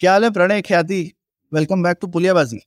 क्या हाल है प्रणय? ख्याति वेलकम बैक टू पुलियाबाजी।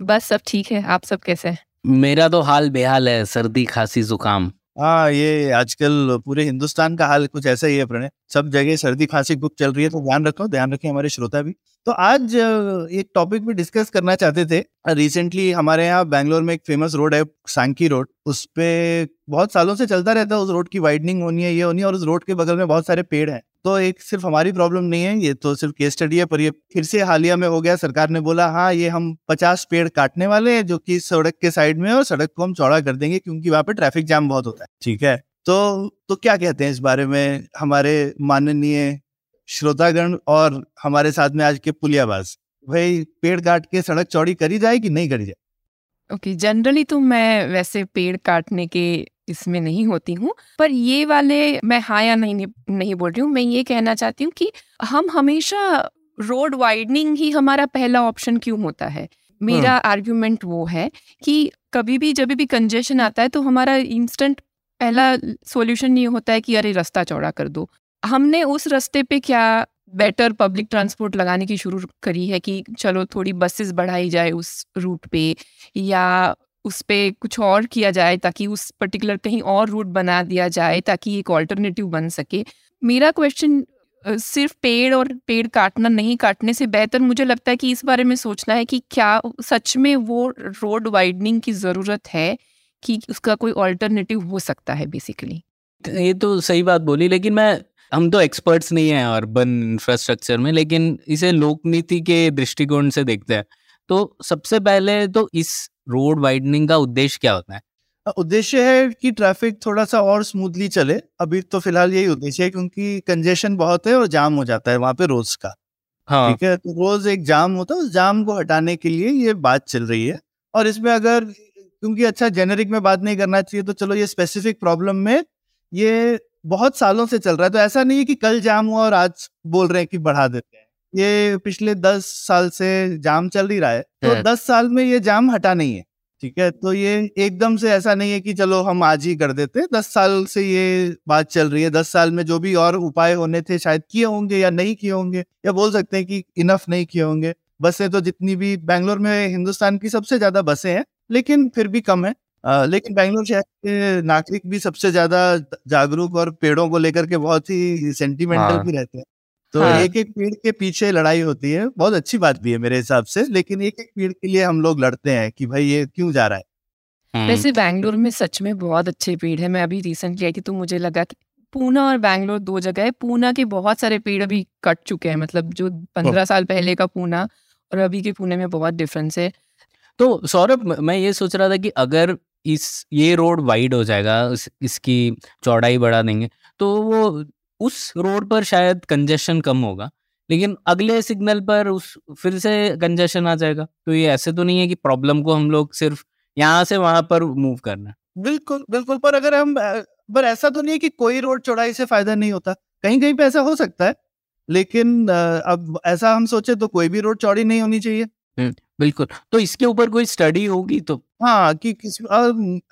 बस सब ठीक है। आप सब कैसे हैं? मेरा तो हाल बेहाल है सर्दी खांसी जुकाम। हाँ ये आजकल पूरे हिंदुस्तान का हाल कुछ ऐसा ही है प्रणय। सब जगह सर्दी खांसी खूब चल रही है तो ध्यान रखो ध्यान रखें हमारे श्रोता भी। तो आज एक टॉपिक भी डिस्कस करना चाहते थे। रिसेंटली हमारे यहाँ बैंगलोर में एक फ़ेमस रोड है सांकी रोड उस पे बहुत सालों से चलता रहता है उस रोड की वाइडनिंग होनी है ये होनी है और उस रोड के बगल में बहुत सारे पेड़ हैं। तो एक सिर्फ़ हमारी प्रॉब्लम नहीं है ये तो सिर्फ़ केस स्टडी है पर ये फिर से हालिया में हो गया सरकार ने बोला हाँ ये हम पचास पेड़ काटने वाले हैं जो कि सड़क के साइड में है और सड़क को हम चौड़ा कर देंगे क्योंकि वहाँ पे ट्रैफ़िक जाम बहुत होता है। ठीक है। तो तो क्या कहते हैं इस बारे में? हमारे माननीय श्रोतागण और हमारे साथ में आज के पुलियाबाज भाई पेड़ काट के सड़क चौड़ी करी जाए कि नहीं करी जाए? ओके okay, जनरली तो मैं वैसे पेड़ काटने के इसमें नहीं होती हूँ। पर ये वाले मैं हाँ या नहीं नहीं बोल रही हूँ। मैं ये कहना चाहती हूँ कि हम हमेशा रोड वाइडनिंग ही हमारा पहला ऑप्शन क्यों होता है? मेरा आर्ग्यूमेंट वो है कि कभी भी जब भी कंजेशन आता है तो हमारा इंस्टेंट पहला सॉल्यूशन ये होता है कि अरे रास्ता चौड़ा कर दो। हमने उस रास्ते पे क्या बेटर पब्लिक ट्रांसपोर्ट लगाने की शुरू करी है कि चलो थोड़ी बसेस बढ़ाई जाए उस रूट पे या उस पे कुछ और किया जाए ताकि उस पर्टिकुलर कहीं और रूट बना दिया जाए ताकि एक ऑल्टरनेटिव बन सके। मेरा क्वेश्चन सिर्फ़ पेड़ और पेड़ काटना, नहीं काटने से बेहतर मुझे लगता है कि इस बारे में सोचना है कि क्या सच में वो रोड वाइडनिंग की ज़रूरत है कि उसका कोई ऑल्टरनेटिव हो सकता है बेसिकली ये तो सही बात बोली, लेकिन मैं, हम तो एक्सपर्ट्स नहीं हैं अर्बन इंफ्रास्ट्रक्चर में, लेकिन इसे लोक नीति के दृष्टिकोण से देखते हैं। तो सबसे पहले तो इस रोड वाइडनिंग का उद्देश्य क्या होता है? उद्देश्य है कि ट्रैफ़िक थोड़ा सा और स्मूथली चले। अभी तो फ़िलहाल यही उद्देश्य है क्योंकि कंजेशन बहुत है और जाम हो जाता है वहाँ पे रोज का। हाँ। ठीक है? तो रोज एक जाम होता है उस जाम को हटाने के लिए ये बात चल रही है। और इसमें अगर क्योंकि अच्छा जेनेरिक में बात नहीं करना चाहिए तो चलो ये स्पेसिफिक प्रॉब्लम में ये बहुत सालों से चल रहा है। तो ऐसा नहीं है कि कल जाम हुआ और आज बोल रहे हैं कि बढ़ा देते हैं। ये पिछले दस साल से जाम चल ही रहा है तो दस साल में ये जाम हटा नहीं है ठीक है? तो ये एकदम से ऐसा नहीं है कि चलो हम आज ही कर देते दस साल से ये बात चल रही है दस साल में जो भी और उपाय होने थे शायद किए होंगे या नहीं किए होंगे या बोल सकते हैं कि इनफ नहीं किए होंगे बसें तो जितनी भी बैंगलोर में हिंदुस्तान की सबसे ज़्यादा बसें हैं लेकिन फिर भी कम है अ, लेकिन बैंगलोर शहर के नागरिक भी सबसे ज़्यादा जागरूक और पेड़ों को लेकर के बहुत ही सेंटिमेंटल हाँ। भी रहते हैं। तो हाँ। एक एक पेड़ के पीछे लड़ाई होती है। बहुत अच्छी बात भी है मेरे हिसाब से लेकिन एक एक पेड़ के लिए हम लोग लड़ते हैं कि भाई ये क्यों जा रहा है। हम्म, वैसे बैंगलोर में सच में बहुत अच्छे पेड़ है। मैं अभी रिसेंटली आई थी तो मुझे लगा कि पूना और बैंगलोर दो जगह है। पूना के बहुत सारे पेड़ अभी कट चुके हैं मतलब जो पंद्रह साल पहले का पूना और अभी के पुणे में बहुत डिफरेंस है। तो सौरभ मैं ये सोच रहा था कि अगर इस ये रोड वाइड हो जाएगा इस, इसकी चौड़ाई बढ़ा देंगे तो वो उस रोड पर शायद कंजेशन कम होगा लेकिन अगले सिग्नल पर उस फिर से कंजेशन आ जाएगा। तो ये ऐसे तो नहीं है कि प्रॉब्लम को हम लोग सिर्फ़ यहाँ से वहाँ पर मूव करना बिल्कुल बिल्कुल पर अगर हम पर ऐसा तो नहीं है कि कोई रोड चौड़ाई से फ़ायदा नहीं होता। कहीं कहीं पे ऐसा हो सकता है लेकिन अब ऐसा हम सोचे तो कोई भी रोड चौड़ी नहीं होनी चाहिए। बिल्कुल। तो इसके ऊपर कोई स्टडी होगी तो? हाँ कि किस अ,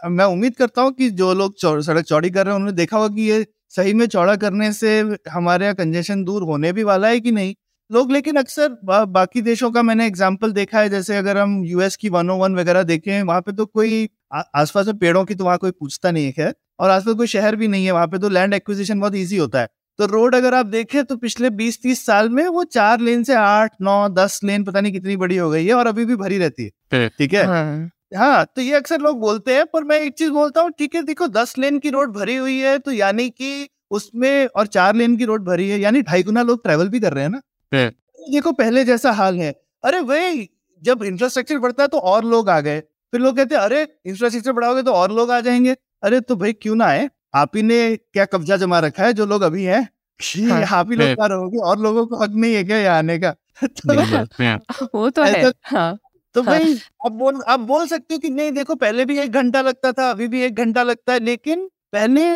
म- उम्मीद करता हूँ कि जो लोग सड़क चौड़ी कर रहे हैं उन्होंने देखा होगा कि ये सही में चौड़ा करने से हमारे यहाँ कंजेशन दूर होने भी वाला है कि नहीं? लोग लेकिन अक्सर बा, बाकी देशों का मैंने एग्ज़ाम्पल देखा है जैसे अगर हम यूएस की वन वन वगैरह देखें वहाँ पे तो कोई आसपास में पेड़ों की तो वहाँ कोई पूछता नहीं है खैर और आसपास कोई शहर भी नहीं है वहाँ पे तो लैंड एक्विजिशन बहुत ईजी होता है। तो रोड अगर आप देखें तो पिछले 20-30 साल में वो चार लेन से आठ नौ दस लेन पता नहीं कितनी बड़ी हो गई है और अभी भी भरी रहती है। ठीक है? हाँ। हाँ तो ये अक्सर लोग बोलते हैं पर मैं एक चीज़ बोलता हूँ ठीक है देखो दस लेन की रोड भरी हुई है तो यानी कि उसमें और चार लेन की रोड भरी है यानी ढाई गुना लोग ट्रेवल भी कर रहे हैं ना। तो देखो पहले जैसा हाल है अरे भाई जब इंफ्रास्ट्रक्चर बढ़ता है तो और लोग आ गए फिर लोग कहते हैं अरे इंफ्रास्ट्रक्चर बढ़ाओगे तो और लोग आ जाएँगे। अरे तो भाई क्यों ना आए आप ही ने क्या कब्जा जमा रखा है जो लोग अभी हैं? हाँ। यहाँ भी लोग पार होंगे और लोगों को हक नहीं है क्या यहाँ आने का? तो वो तो है हाँ। तो हाँ। भाई आप बोल आप बोल सकते हो कि नहीं देखो पहले भी एक घंटा लगता था अभी भी एक घंटा लगता है लेकिन पहले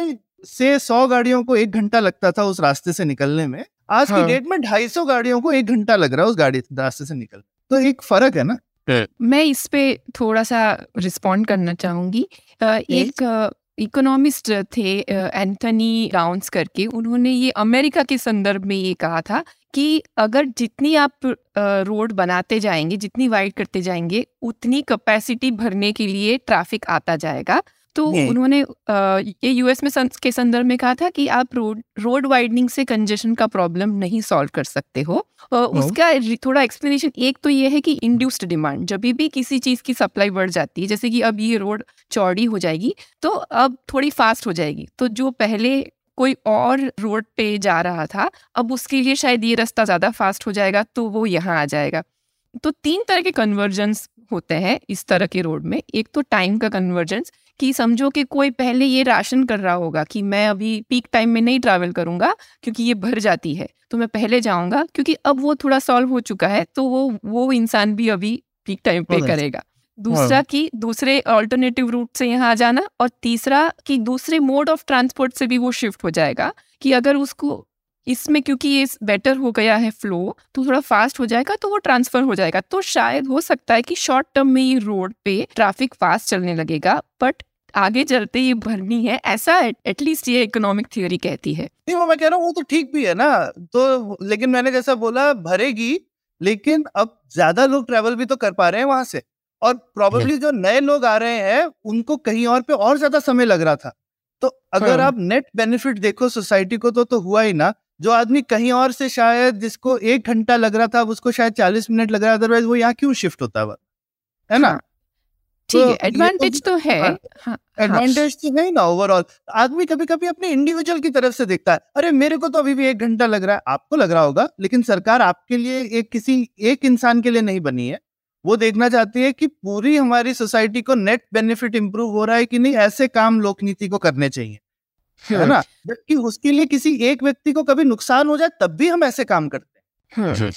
से सौ गाड़ियों को एक घंटा लगता था उस रास्ते से निकलने में आज हाँ। की हाँ। डेट में ढाई सौ गाड़ियों को एक घंटा लग रहा है उस गाड़ी रास्ते से निकल तो एक फ़र्क है ना मैं इस पे थोड़ा सा रिस्पॉन्ड करना चाहूँगी एक इकोनॉमिस्ट थे एंथनी राउंस करके उन्होंने ये अमेरिका के संदर्भ में ये कहा था कि अगर जितनी आप रोड बनाते जाएँगे जितनी वाइड करते जाएँगे उतनी कैपेसिटी भरने के लिए ट्रैफ़िक आता जाएगा। तो। उन्होंने ये यूएस में सं- के संदर्भ में कहा था कि आप रोड रोड वाइडनिंग से कंजेशन का प्रॉब्लम नहीं सॉल्व कर सकते हो। उसका थोड़ा एक्सप्लेनेशन एक तो ये है कि इंड्यूस्ड डिमांड जब भी किसी चीज़ की सप्लाई बढ़ जाती है जैसे कि अब ये रोड चौड़ी हो जाएगी तो अब थोड़ी फास्ट हो जाएगी। तो जो पहले कोई और रोड पे जा रहा था अब उसके लिए शायद ये रास्ता ज़्यादा फास्ट हो जाएगा तो वो यहाँ आ जाएगा। तो तीन तरह के कन्वर्जेंस होते हैं इस तरह के रोड में। एक तो टाइम का कन्वर्जेंस कि समझो कि कोई पहले ये राशन कर रहा होगा कि मैं अभी पीक टाइम में नहीं ट्रैवल करूँगा क्योंकि ये भर जाती है तो मैं पहले जाऊँगा क्योंकि अब वो थोड़ा सॉल्व हो चुका है तो वो वो इंसान भी अभी पीक टाइम पे। करेगा। दूसरा कि दूसरे ऑल्टरनेटिव रूट से यहाँ आ जाना और तीसरा कि दूसरे मोड ऑफ़ ट्रांसपोर्ट से भी वो शिफ्ट हो जाएगा कि अगर उसको इसमें क्योंकि ये बेटर हो गया है फ्लो तो थोड़ा फास्ट हो जाएगा तो वो ट्रांसफ़र हो जाएगा। तो शायद हो सकता है कि शॉर्ट टर्म में ये रोड पे ट्रैफ़िक फास्ट चलने लगेगा बट आगे चलते ये भरनी है ऐसा एटलीस्ट ये इकोनॉमिक थियोरी कहती है। नहीं वो मैं कह रहा हूँ वो तो ठीक भी है ना तो लेकिन मैंने जैसा बोला भरेगी लेकिन अब ज़्यादा लोग ट्रेवल भी तो कर पा रहे हैं वहाँ से। और प्रॉब्लली जो नए लोग आ रहे हैं उनको कहीं और पे और ज़्यादा समय लग रहा था। तो अगर हाँ। आप नेट बेनिफिट देखो सोसाइटी को तो तो हुआ ही ना। जो आदमी कहीं और से शायद जिसको एक घंटा लग रहा था उसको शायद चालीस मिनट लग रहा है अदरवाइज़ वो यहाँ क्यों शिफ्ट होता है है ना? हाँ, ठीक तो है तो एडवांटेज तो है। हाँ, हाँ, हाँ, एडवांटेज तो है ना ओवरऑल आदमी कभी कभी अपने इंडिविजुअल की तरफ़ से देखता है अरे मेरे को तो अभी भी एक घंटा लग रहा है। आपको लग रहा होगा लेकिन सरकार आपके लिए एक किसी एक इंसान के लिए नहीं बनी है। वो देखना चाहती है कि पूरी हमारी सोसाइटी को नेट बेनिफिट इंप्रूव हो रहा है कि नहीं ऐसे काम लोक नीति को करने चाहिए है ना? जबकि उसके लिए किसी एक व्यक्ति को कभी नुकसान हो जाए तब भी हम ऐसे काम करते हैं। हाँ।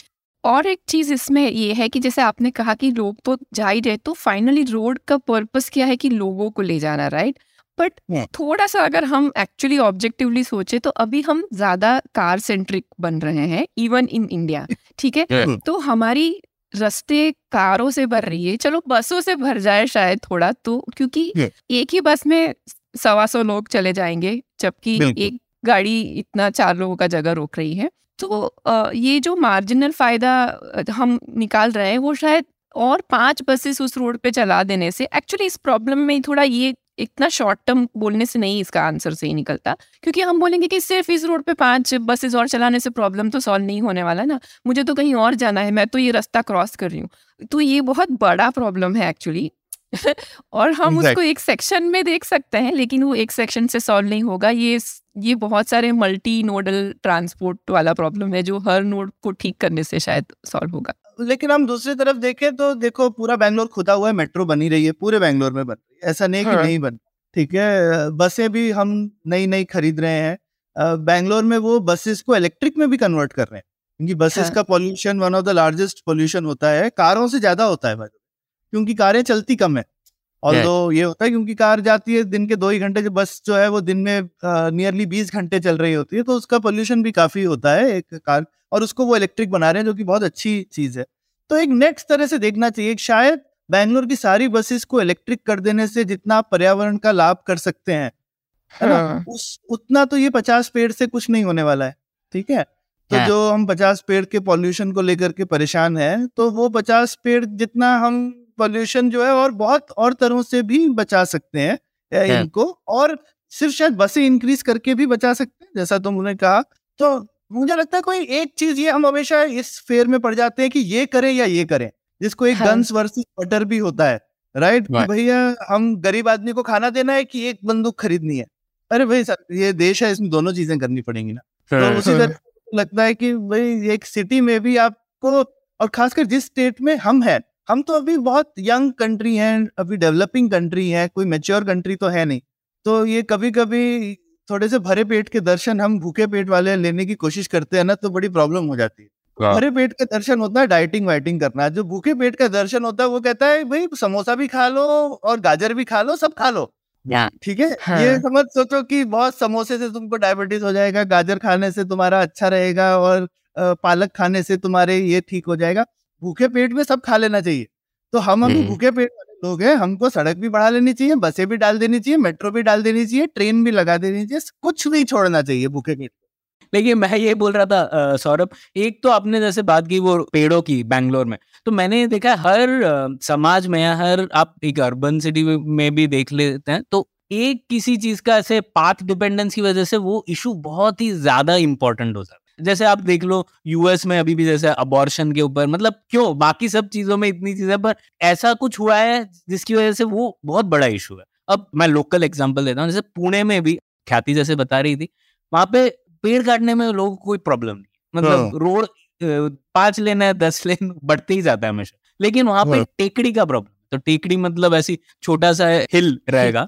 और एक चीज़ इसमें ये है कि जैसे आपने कहा कि लोग तो जा ही रहे तो फाइनली रोड का पर्पस क्या है कि लोगों को ले जाना राइट बट थोड़ा सा अगर हम एक्चुअली ऑब्जेक्टिवली सोचे तो अभी हम ज़्यादा कार सेंट्रिक बन रहे हैं इवन इन इंडिया ठीक है। तो हमारी रास्ते कारों से भर रही है। चलो बसों से भर जाए शायद थोड़ा तो क्योंकि Yeah. एक ही बस में सवा सौ लोग चले जाएँगे जबकि एक गाड़ी इतना चार लोगों का जगह रोक रही है। तो ये जो मार्जिनल फ़ायदा हम निकाल रहे हैं वो शायद और पाँच बसेस उस रोड पे चला देने से एक्चुअली इस प्रॉब्लम में थोड़ा ये इतना शॉर्ट टर्म बोलने से नहीं इसका आंसर सही निकलता। क्योंकि हम बोलेंगे कि सिर्फ़ इस रोड पे पाँच बसेस और चलाने से प्रॉब्लम तो सॉल्व नहीं होने वाला ना। मुझे तो कहीं और जाना है मैं तो ये रास्ता क्रॉस कर रही हूँ। तो ये बहुत बड़ा प्रॉब्लम है एक्चुअली और हम exactly. उसको एक सेक्शन में देख सकते हैं लेकिन वो एक सेक्शन से सॉल्व नहीं होगा। ये ये बहुत सारे मल्टी नोडल ट्रांसपोर्ट वाला प्रॉब्लम है जो हर नोड को ठीक करने से शायद सॉल्व होगा। लेकिन हम दूसरी तरफ़ देखें तो देखो पूरा बैंगलोर खुदा हुआ है मेट्रो बनी रही है पूरे बैंगलोर में बन रही है। ऐसा नहीं कि हाँ। नहीं बन ठीक है? बसें भी हम नई नई खरीद रहे हैं। बैंगलोर में वो बसेस को इलेक्ट्रिक में भी कन्वर्ट कर रहे हैं क्योंकि बसेस हाँ। का pollution one of the largest pollution होता है कारों से ज़्यादा होता है भाई क्योंकि कारें चलती कम है। और तो ये होता है क्योंकि कार जाती है दिन के दो ही घंटे जो बस जो है वो दिन में नियरली बीस घंटे चल रही होती है तो उसका पोल्यूशन भी काफ़ी होता है एक कार और उसको वो इलेक्ट्रिक बना रहे हैं जो कि बहुत अच्छी चीज़ है। तो एक नेक्स्ट तरह से देखना चाहिए शायद बैंगलोर की सारी बसेस को इलेक्ट्रिक कर देने से जितना आप पर्यावरण का लाभ कर सकते हैं है ना हाँ। उस उतना तो ये पचास पेड़ से कुछ नहीं होने वाला है ठीक है तो हाँ। जो हम पचास पेड़ के पॉल्यूशन को लेकर के परेशान है तो वो पचास पेड़ जितना हम पॉल्यूशन जो है और बहुत और तरह से भी बचा सकते हैं हाँ। इनको और सिर्फ़ शायद बसें इंक्रीज करके भी बचा सकते हैं जैसा तुमने कहा तो मुझे लगता है कोई एक चीज़ ये हम हमेशा इस फेयर में पड़ जाते हैं कि ये करें या ये करें जिसको एक। गन्स वर्सेस बटर भी होता है राइट. भैया हम गरीब आदमी को खाना देना है कि एक बंदूक खरीदनी है अरे भाई सर ये देश है इसमें दोनों चीज़ें करनी पड़ेंगी ना तो उसी तरह लगता है कि भाई एक सिटी में भी आपको और खासकर जिस स्टेट में हम हैं हम तो अभी बहुत यंग कंट्री हैं अभी डेवलपिंग कंट्री है कोई मेच्योर कंट्री तो है नहीं तो ये कभी कभी थोड़े से भरे पेट के दर्शन हम भूखे पेट वाले लेने की कोशिश करते हैं ना तो बड़ी प्रॉब्लम हो जाती है। भरे पेट का दर्शन होता है डाइटिंग वाइटिंग करना जो भूखे पेट का दर्शन होता है वो कहता है भाई समोसा भी खा लो और गाजर भी खा लो सब खा लो। ठीक है? हाँ। ये समझ सोचो कि बहुत समोसे से तुमको डायबिटीज़ हो जाएगा गाजर खाने से तुम्हारा अच्छा रहेगा और पालक खाने से तुम्हारे ये ठीक हो जाएगा। भूखे पेट में सब खा लेना चाहिए। तो हम अभी हम्म। भूखे पेट लोग हैं हमको सड़क भी बढ़ा लेनी चाहिए बसें भी डाल देनी चाहिए मेट्रो भी डाल देनी चाहिए ट्रेन भी लगा देनी चाहिए कुछ नहीं छोड़ना चाहिए भूखे पेट लेकिन मैं ये बोल रहा था सौरभ एक तो आपने जैसे बात की वो पेड़ों की बैंगलोर में तो मैंने देखा हर अ, समाज में या हर आप एक अर्बन सिटी में भी देख लेते हैं तो एक किसी चीज़ का ऐसे पाथ डिपेंडेंस की वजह से वो इशू बहुत ही ज़्यादा इंपॉर्टेंट हो जाता है। जैसे आप देख लो यूएस में अभी भी जैसे अबॉर्शन के ऊपर मतलब क्यों? बाकी सब चीज़ों में इतनी चीज़ें पर ऐसा कुछ हुआ है जिसकी वजह से वो बहुत बड़ा इशू है। अब मैं लोकल एग्ज़ाम्पल देता हूँ जैसे पुणे में भी ख्याति जैसे बता रही थी वहाँ पे पेड़ काटने में लोगों को कोई प्रॉब्लम नहीं मतलब हाँ। रोड पाँच लेन है दस लेन बढ़ते ही जाता है हमेशा। लेकिन वहाँ पे हाँ। टेकड़ी का प्रॉब्लम तो टेकड़ी मतलब ऐसी छोटा सा हिल रहेगा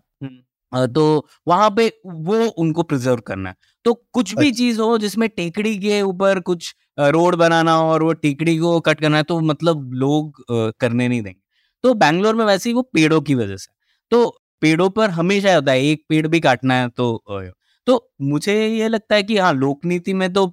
तो वहाँ पे वो उनको प्रिजर्व करना है। तो कुछ भी अच्छा। चीज़ हो जिसमें टेकड़ी के ऊपर कुछ रोड बनाना हो और वो टेकड़ी को कट करना है तो मतलब लोग करने नहीं देंगे। तो बैंगलोर में वैसे ही वो पेड़ों की वजह से। तो पेड़ों पर हमेशा होता है एक पेड़ भी काटना है तो तो मुझे ये लगता है कि हाँ लोक नीति में तो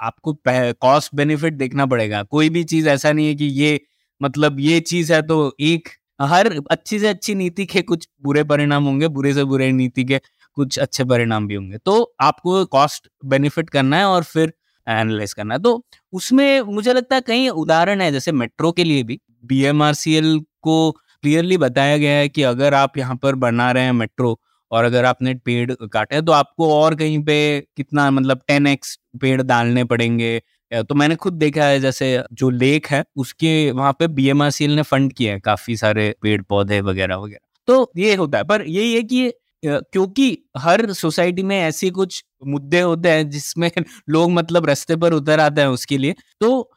आपको कॉस्ट बेनिफिट देखना पड़ेगा। कोई भी चीज़ ऐसा नहीं है कि ये मतलब ये चीज़ है तो एक हर अच्छी से अच्छी नीति के कुछ बुरे परिणाम होंगे बुरे से बुरे नीति के। कुछ अच्छे परिणाम भी होंगे। तो आपको कॉस्ट बेनिफिट करना है और फिर एनालाइज करना है। तो उसमें मुझे लगता है कई उदाहरण है, जैसे मेट्रो के लिए भी। बीएमआरसीएल को क्लियरली बताया गया है कि अगर आप यहाँ पर बना रहे हैं मेट्रो और अगर आपने पेड़ काटे तो आपको और कहीं पे कितना मतलब टेन एक्स पेड़ डालने पड़ेंगे। तो मैंने खुद देखा है, जैसे जो लेक है, उसके वहाँ पे बीएमआरसीएल ने फंड किया है काफ़ी सारे पेड़ पौधे वगैरह वगैरह। तो ये होता है, पर यही है कि क्योंकि हर सोसाइटी में ऐसे कुछ मुद्दे होते हैं जिसमें लोग मतलब रास्ते पर उतर आते हैं उसके लिए तो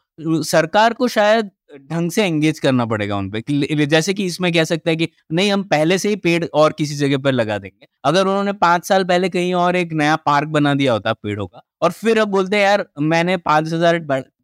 सरकार को शायद ढंग से एंगेज करना पड़ेगा उन पे जैसे कि इसमें कह सकता है कि नहीं, हम पहले से ही पेड़ और किसी जगह पर लगा देंगे। अगर उन्होंने पाँच साल पहले कहीं और एक नया पार्क बना दिया होता पेड़ों का, और फिर अब बोलते हैं, यार, मैंने पाँच हज़ार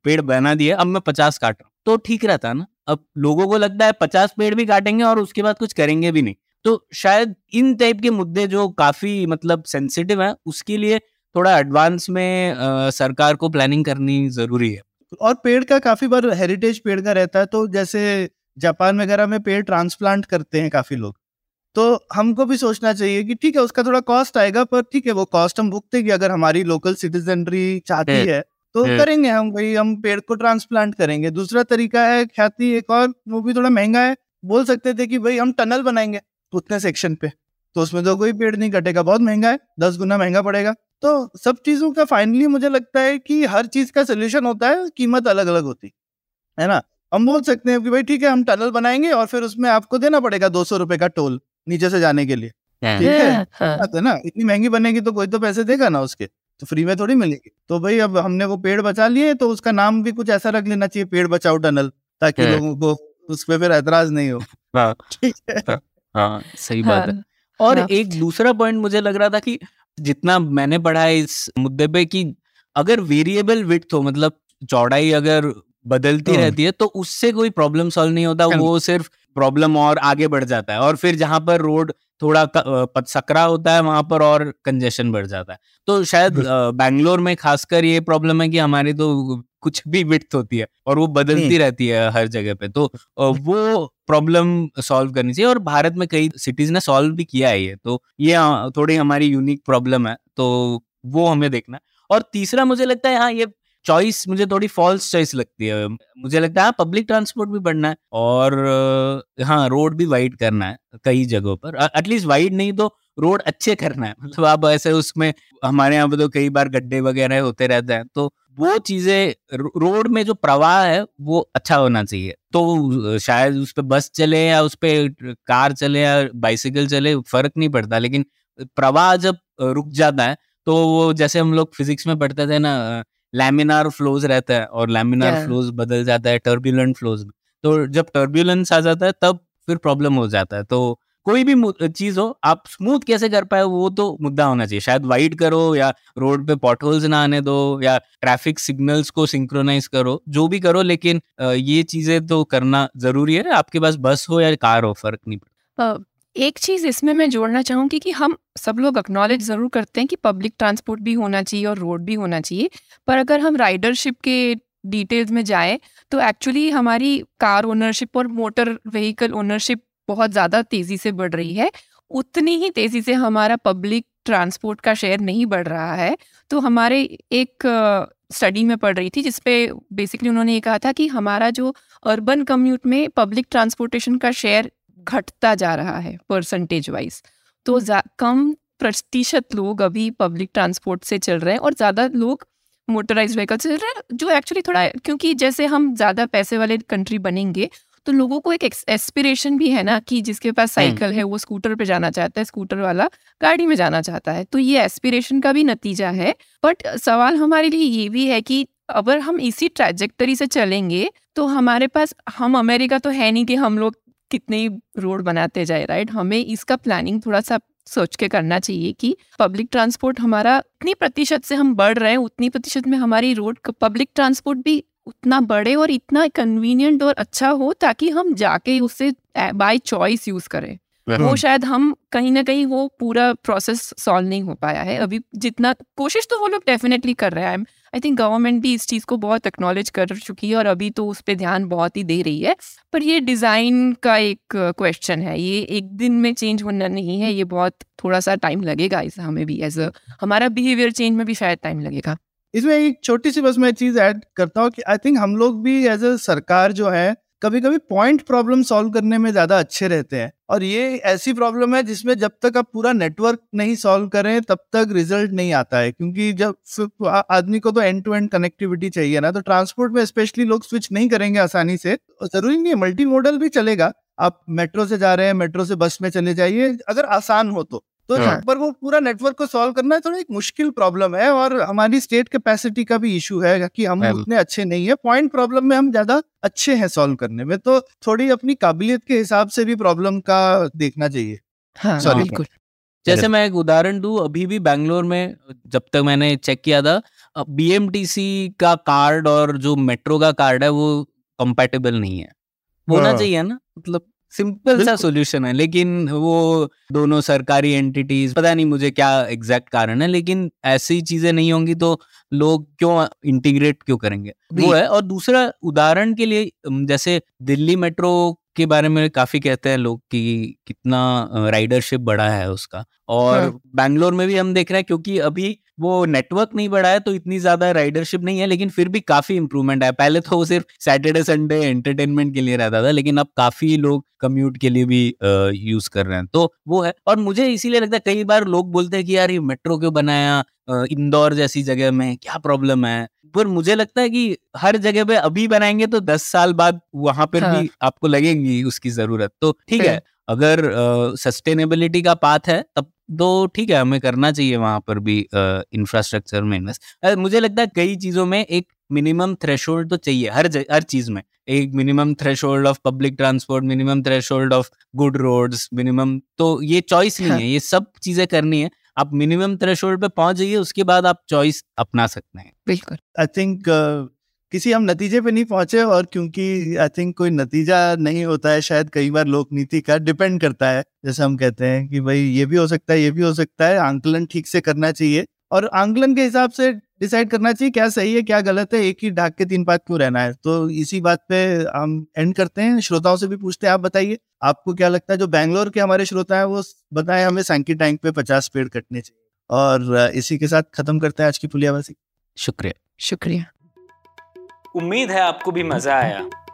पेड़ बना दिए, अब मैं पचास काट रहा हूँ। तो ठीक रहता ना। अब लोगों को लगता है पचास पेड़ भी काटेंगे और उसके बाद कुछ करेंगे भी नहीं। तो शायद इन टाइप के मुद्दे जो काफ़ी मतलब सेंसिटिव है उसके लिए थोड़ा एडवांस में अ, सरकार को प्लानिंग करनी ज़रूरी है। और पेड़ का काफ़ी बार हेरिटेज पेड़ का रहता है तो जैसे जापान वगैरह में पेड़ ट्रांसप्लांट करते हैं काफ़ी लोग। तो हमको भी सोचना चाहिए कि ठीक है उसका थोड़ा कॉस्ट आएगा पर ठीक है वो कॉस्ट हम भुगतेंगे अगर हमारी लोकल सिटीजनरी चाहती है तो। करेंगे हम भाई हम पेड़ को ट्रांसप्लांट करेंगे। दूसरा तरीका है ख्याति एक और वो भी थोड़ा महँगा है बोल सकते थे कि भाई हम टनल बनाएँगे। उतने सेक्शन पे। तो उसमें तो कोई पेड़ नहीं कटेगा। बहुत महँगा है। दस गुना महँगा पड़ेगा। तो सब चीज़ों का फाइनली मुझे लगता है कि हर चीज़ का सोल्यूशन होता है। कीमत अलग अलग होती। है ना? हम बोल सकते हैं कि भाई ठीक है हम टनल बनाएँगे और फिर उसमें आपको देना पड़ेगा दो सौ रुपए का टोल नीचे से जाने के लिए। ठीक है? हाँ, बात है ना? इतनी महँगी बनेगी तो कोई तो पैसे देगा ना उसके। तो फ्री में थोड़ी मिलेगी। तो भाई अब हमने वो पेड़ बचा लिए तो उसका नाम भी कुछ ऐसा रख लेना चाहिए पेड़ बचाओ टनल ताकि हाँ। लोगों को उस पर फिर ऐतराज नहीं हो। हाँ। ठीक है। हाँ सही बात है हाँ, और। एक दूसरा पॉइंट मुझे लग रहा था कि जितना मैंने पढ़ा है इस मुद्दे पे कि अगर वेरिएबल विड्थ हो मतलब चौड़ाई अगर बदलती। रहती है तो उससे कोई प्रॉब्लम सॉल्व नहीं होता हाँ। वो सिर्फ़ प्रॉब्लम और आगे बढ़ जाता है और फिर जहाँ पर रोड थोड़ा सकरा होता है वहाँ पर और कंजेशन बढ़ जाता है तो शायद बैंगलोर में खासकर ये प्रॉब्लम है कि हमारी तो कुछ भी विड्थ होती है और वो बदलती। रहती है हर जगह पे तो वो प्रॉब्लम सॉल्व करनी चाहिए और भारत में कई सिटीज़ ने सॉल्व भी किया है ये। तो ये थोड़ी हमारी यूनिक प्रॉब्लम है तो वो हमें देखना है। और तीसरा मुझे लगता है हाँ ये चॉइस मुझे थोड़ी फॉल्स चॉइस लगती है। मुझे लगता है पब्लिक ट्रांसपोर्ट भी बढ़ना है और हाँ रोड भी वाइड करना है कई जगहों पर। एटलीस्ट वाइड नहीं तो रोड अच्छे करना है। मतलब आप ऐसे उसमें हमारे यहाँ पे तो कई बार गड्ढे वगैरह होते रहते हैं तो वो चीज़ें रोड में जो प्रवाह है वो अच्छा होना चाहिए। तो शायद उस पर बस चले या उस पर कार चले या बाइसिकल चले फ़र्क नहीं पड़ता। लेकिन प्रवाह जब रुक जाता है तो वो जैसे हम लोग फिजिक्स में पढ़ते थे ना लैमिनार फ्लोज रहता है और लैमिनार Yeah. फ्लोज बदल जाता है टर्बुलेंट फ्लोज में। तो जब टर्बुलेंस आ जाता है तब फिर प्रॉब्लम हो जाता है। तो कोई भी चीज़ हो, आप स्मूथ कैसे कर पाए वो तो मुद्दा होना चाहिए। शायद वाइड करो या रोड पे पॉटहोल्स ना आने दो या ट्रैफ़िक सिग्नल्स को सिंक्रोनाइज करो, जो भी करो, लेकिन ये चीज़ें तो करना ज़रूरी है। आपके पास बस हो या कार हो, फ़र्क नहीं पड़ता। एक चीज़ इसमें मैं जोड़ना चाहूँगी कि हम सब लोग अक्नॉलेज ज़रूर करते हैं कि पब्लिक ट्रांसपोर्ट भी होना चाहिए और रोड भी होना चाहिए। पर अगर हम राइडरशिप के डिटेल्स में जाएँ तो एक्चुअली हमारी कार ओनरशिप और मोटर व्हीकल ओनरशिप बहुत ज़्यादा तेज़ी से बढ़ रही है। उतनी ही तेज़ी से हमारा पब्लिक ट्रांसपोर्ट का शेयर नहीं बढ़ रहा है। तो हमारे एक स्टडी में पढ़ रही थी जिसपे बेसिकली उन्होंने ये कहा था कि हमारा जो अर्बन कम्यूट में पब्लिक ट्रांसपोर्टेशन का शेयर घटता जा रहा है परसेंटेज वाइज तो कम प्रतिशत लोग अभी पब्लिक ट्रांसपोर्ट से चल रहे हैं और ज़्यादा लोग मोटराइज व्हीकल से चल रहे हैं जो एक्चुअली थोड़ा क्योंकि जैसे हम ज़्यादा पैसे वाले कंट्री बनेंगे तो लोगों को एक एस्पिरेशन भी है ना कि जिसके पास साइकिल है वो स्कूटर पे जाना चाहता है स्कूटर वाला गाड़ी में जाना चाहता है। तो ये एस्पिरेशन का भी नतीजा है। बट सवाल हमारे लिए ये भी है कि अगर हम इसी ट्रैजेक्टरी से चलेंगे तो हमारे पास हम अमेरिका तो है नहीं कि हम लोग कितने ही रोड बनाते जाए राइट हमें इसका प्लानिंग थोड़ा सा सोच के करना चाहिए कि पब्लिक ट्रांसपोर्ट हमारा इतनी प्रतिशत से हम बढ़ रहे हैं उतनी प्रतिशत में हमारी रोड पब्लिक ट्रांसपोर्ट भी उतना बड़े और इतना कन्वीनियंट और अच्छा हो ताकि हम जाके उसे बाय चॉइस यूज़ करें। वो शायद हम कहीं ना कहीं वो पूरा प्रोसेस सॉल्व नहीं हो पाया है। अभी जितना कोशिश तो वो लोग डेफिनेटली कर रहे हैं। आई थिंक गवर्नमेंट भी इस चीज़ को बहुत एक्नॉलेज कर चुकी है और अभी तो उस पर ध्यान बहुत ही दे रही है। पर ये डिज़ाइन का एक क्वेश्चन है। ये एक दिन में चेंज होना नहीं है। ये बहुत थोड़ा सा टाइम लगेगा इस हमें भी। एज अ हमारा बिहेवियर चेंज में भी शायद टाइम लगेगा। इसमें एक छोटी सी बस मैं चीज़ ऐड करता हूँ कि आई थिंक हम लोग भी एज अ सरकार जो है कभी कभी पॉइंट प्रॉब्लम सॉल्व करने में ज़्यादा अच्छे रहते हैं। और ये ऐसी प्रॉब्लम है जिसमें जब तक आप पूरा नेटवर्क नहीं सॉल्व करें, तब तक रिज़ल्ट नहीं आता है। क्योंकि जब आदमी को तो एंड टू एंड कनेक्टिविटी चाहिए ना तो ट्रांसपोर्ट में स्पेशली लोग स्विच नहीं करेंगे आसानी से। ज़रूरी नहीं है मल्टी मॉडल भी चलेगा। आप मेट्रो से जा रहे हैं मेट्रो से बस में चले जाइए, अगर आसान हो तो। तो हाँ। पर वो पूरा नेटवर्क को सॉल्व करना थोड़ा एक मुश्किल प्रॉब्लम है और हमारी स्टेट कैपेसिटी का भी इशू है कि हम उतने अच्छे नहीं है पॉइंट प्रॉब्लम में हम ज़्यादा अच्छे हैं सॉल्व करने में तो थोड़ी अपनी काबिलियत के हिसाब से भी प्रॉब्लम का देखना चाहिए हाँ Sorry. बिल्कुल जैसे मैं एक उदाहरण दूँ अभी भी बैंगलोर में जब तक मैंने चेक किया था बीएमटीसी का कार्ड और जो मेट्रो का कार्ड है वो कंपैटिबल नहीं है होना हाँ। चाहिए ना मतलब सिंपल सा सोल्यूशन है लेकिन वो दोनों सरकारी एंटिटीज पता नहीं मुझे क्या एग्जैक्ट कारण है लेकिन ऐसी चीज़ें नहीं होंगी तो लोग क्यों इंटीग्रेट क्यों करेंगे? वो है। और दूसरा उदाहरण के लिए जैसे दिल्ली मेट्रो के बारे में काफ़ी कहते हैं लोग कि कितना राइडरशिप बढ़ा है उसका। और हाँ। बैंगलोर में भी हम देख रहे हैं क्योंकि अभी वो नेटवर्क नहीं बढ़ा है तो इतनी ज़्यादा राइडरशिप नहीं है लेकिन फिर भी काफ़ी इंप्रूवमेंट है पहले तो वो सिर्फ़ सैटरडे संडे एंटरटेनमेंट के लिए रहता था लेकिन अब काफ़ी लोग कम्यूट के लिए भी यूज़ कर रहे हैं। तो वो है। और मुझे इसीलिए लगता है कई बार लोग बोलते हैं कि यार ये मेट्रो क्यों बनाया? इंदौर जैसी जगह में क्या प्रॉब्लम है पर मुझे लगता है कि हर जगह पे अभी बनाएँगे तो दस साल बाद वहाँ पर हाँ। भी आपको लगेंगी उसकी ज़रूरत तो ठीक है। अगर सस्टेनेबिलिटी का पाथ है तब तो ठीक है हमें करना चाहिए वहाँ पर भी इंफ्रास्ट्रक्चर में इन्वेस्ट मुझे लगता है कई चीज़ों में एक मिनिमम थ्रेशोल्ड तो चाहिए हर हर चीज़ में एक minimum threshold of public transport minimum threshold of good roads minimum तो ये चॉइस नहीं हाँ। है ये सब चीज़ें करनी है आप मिनिमम थ्रेशोल्ड पे पहुँच जाइए उसके बाद आप चॉइस अपना सकते हैं। बिल्कुल। आई थिंक किसी हम नतीजे पे नहीं पहुँचे और क्योंकि आई थिंक कोई नतीजा नहीं होता है शायद कई बार लोक नीति का डिपेंड करता है जैसे हम कहते हैं कि भाई ये भी हो सकता है ये भी हो सकता है आंकलन ठीक से करना चाहिए। और आंकलन के हिसाब से डिसाइड करना चाहिए क्या सही है क्या गलत है एक ही ढाक के तीन पात क्यों रहना है? तो इसी बात पे हम एंड करते हैं। श्रोताओं से भी पूछते हैं आप बताइए आपको क्या लगता है जो बैंगलोर के हमारे श्रोता हैं वो बताएँ हमें सैंकी टैंक पे पचास पेड़ कटने चाहिए। और इसी के साथ खत्म करते हैं आज की पुलियावासी शुक्रिया। शुक्रिया। उम्मीद है आपको भी मज़ा आया।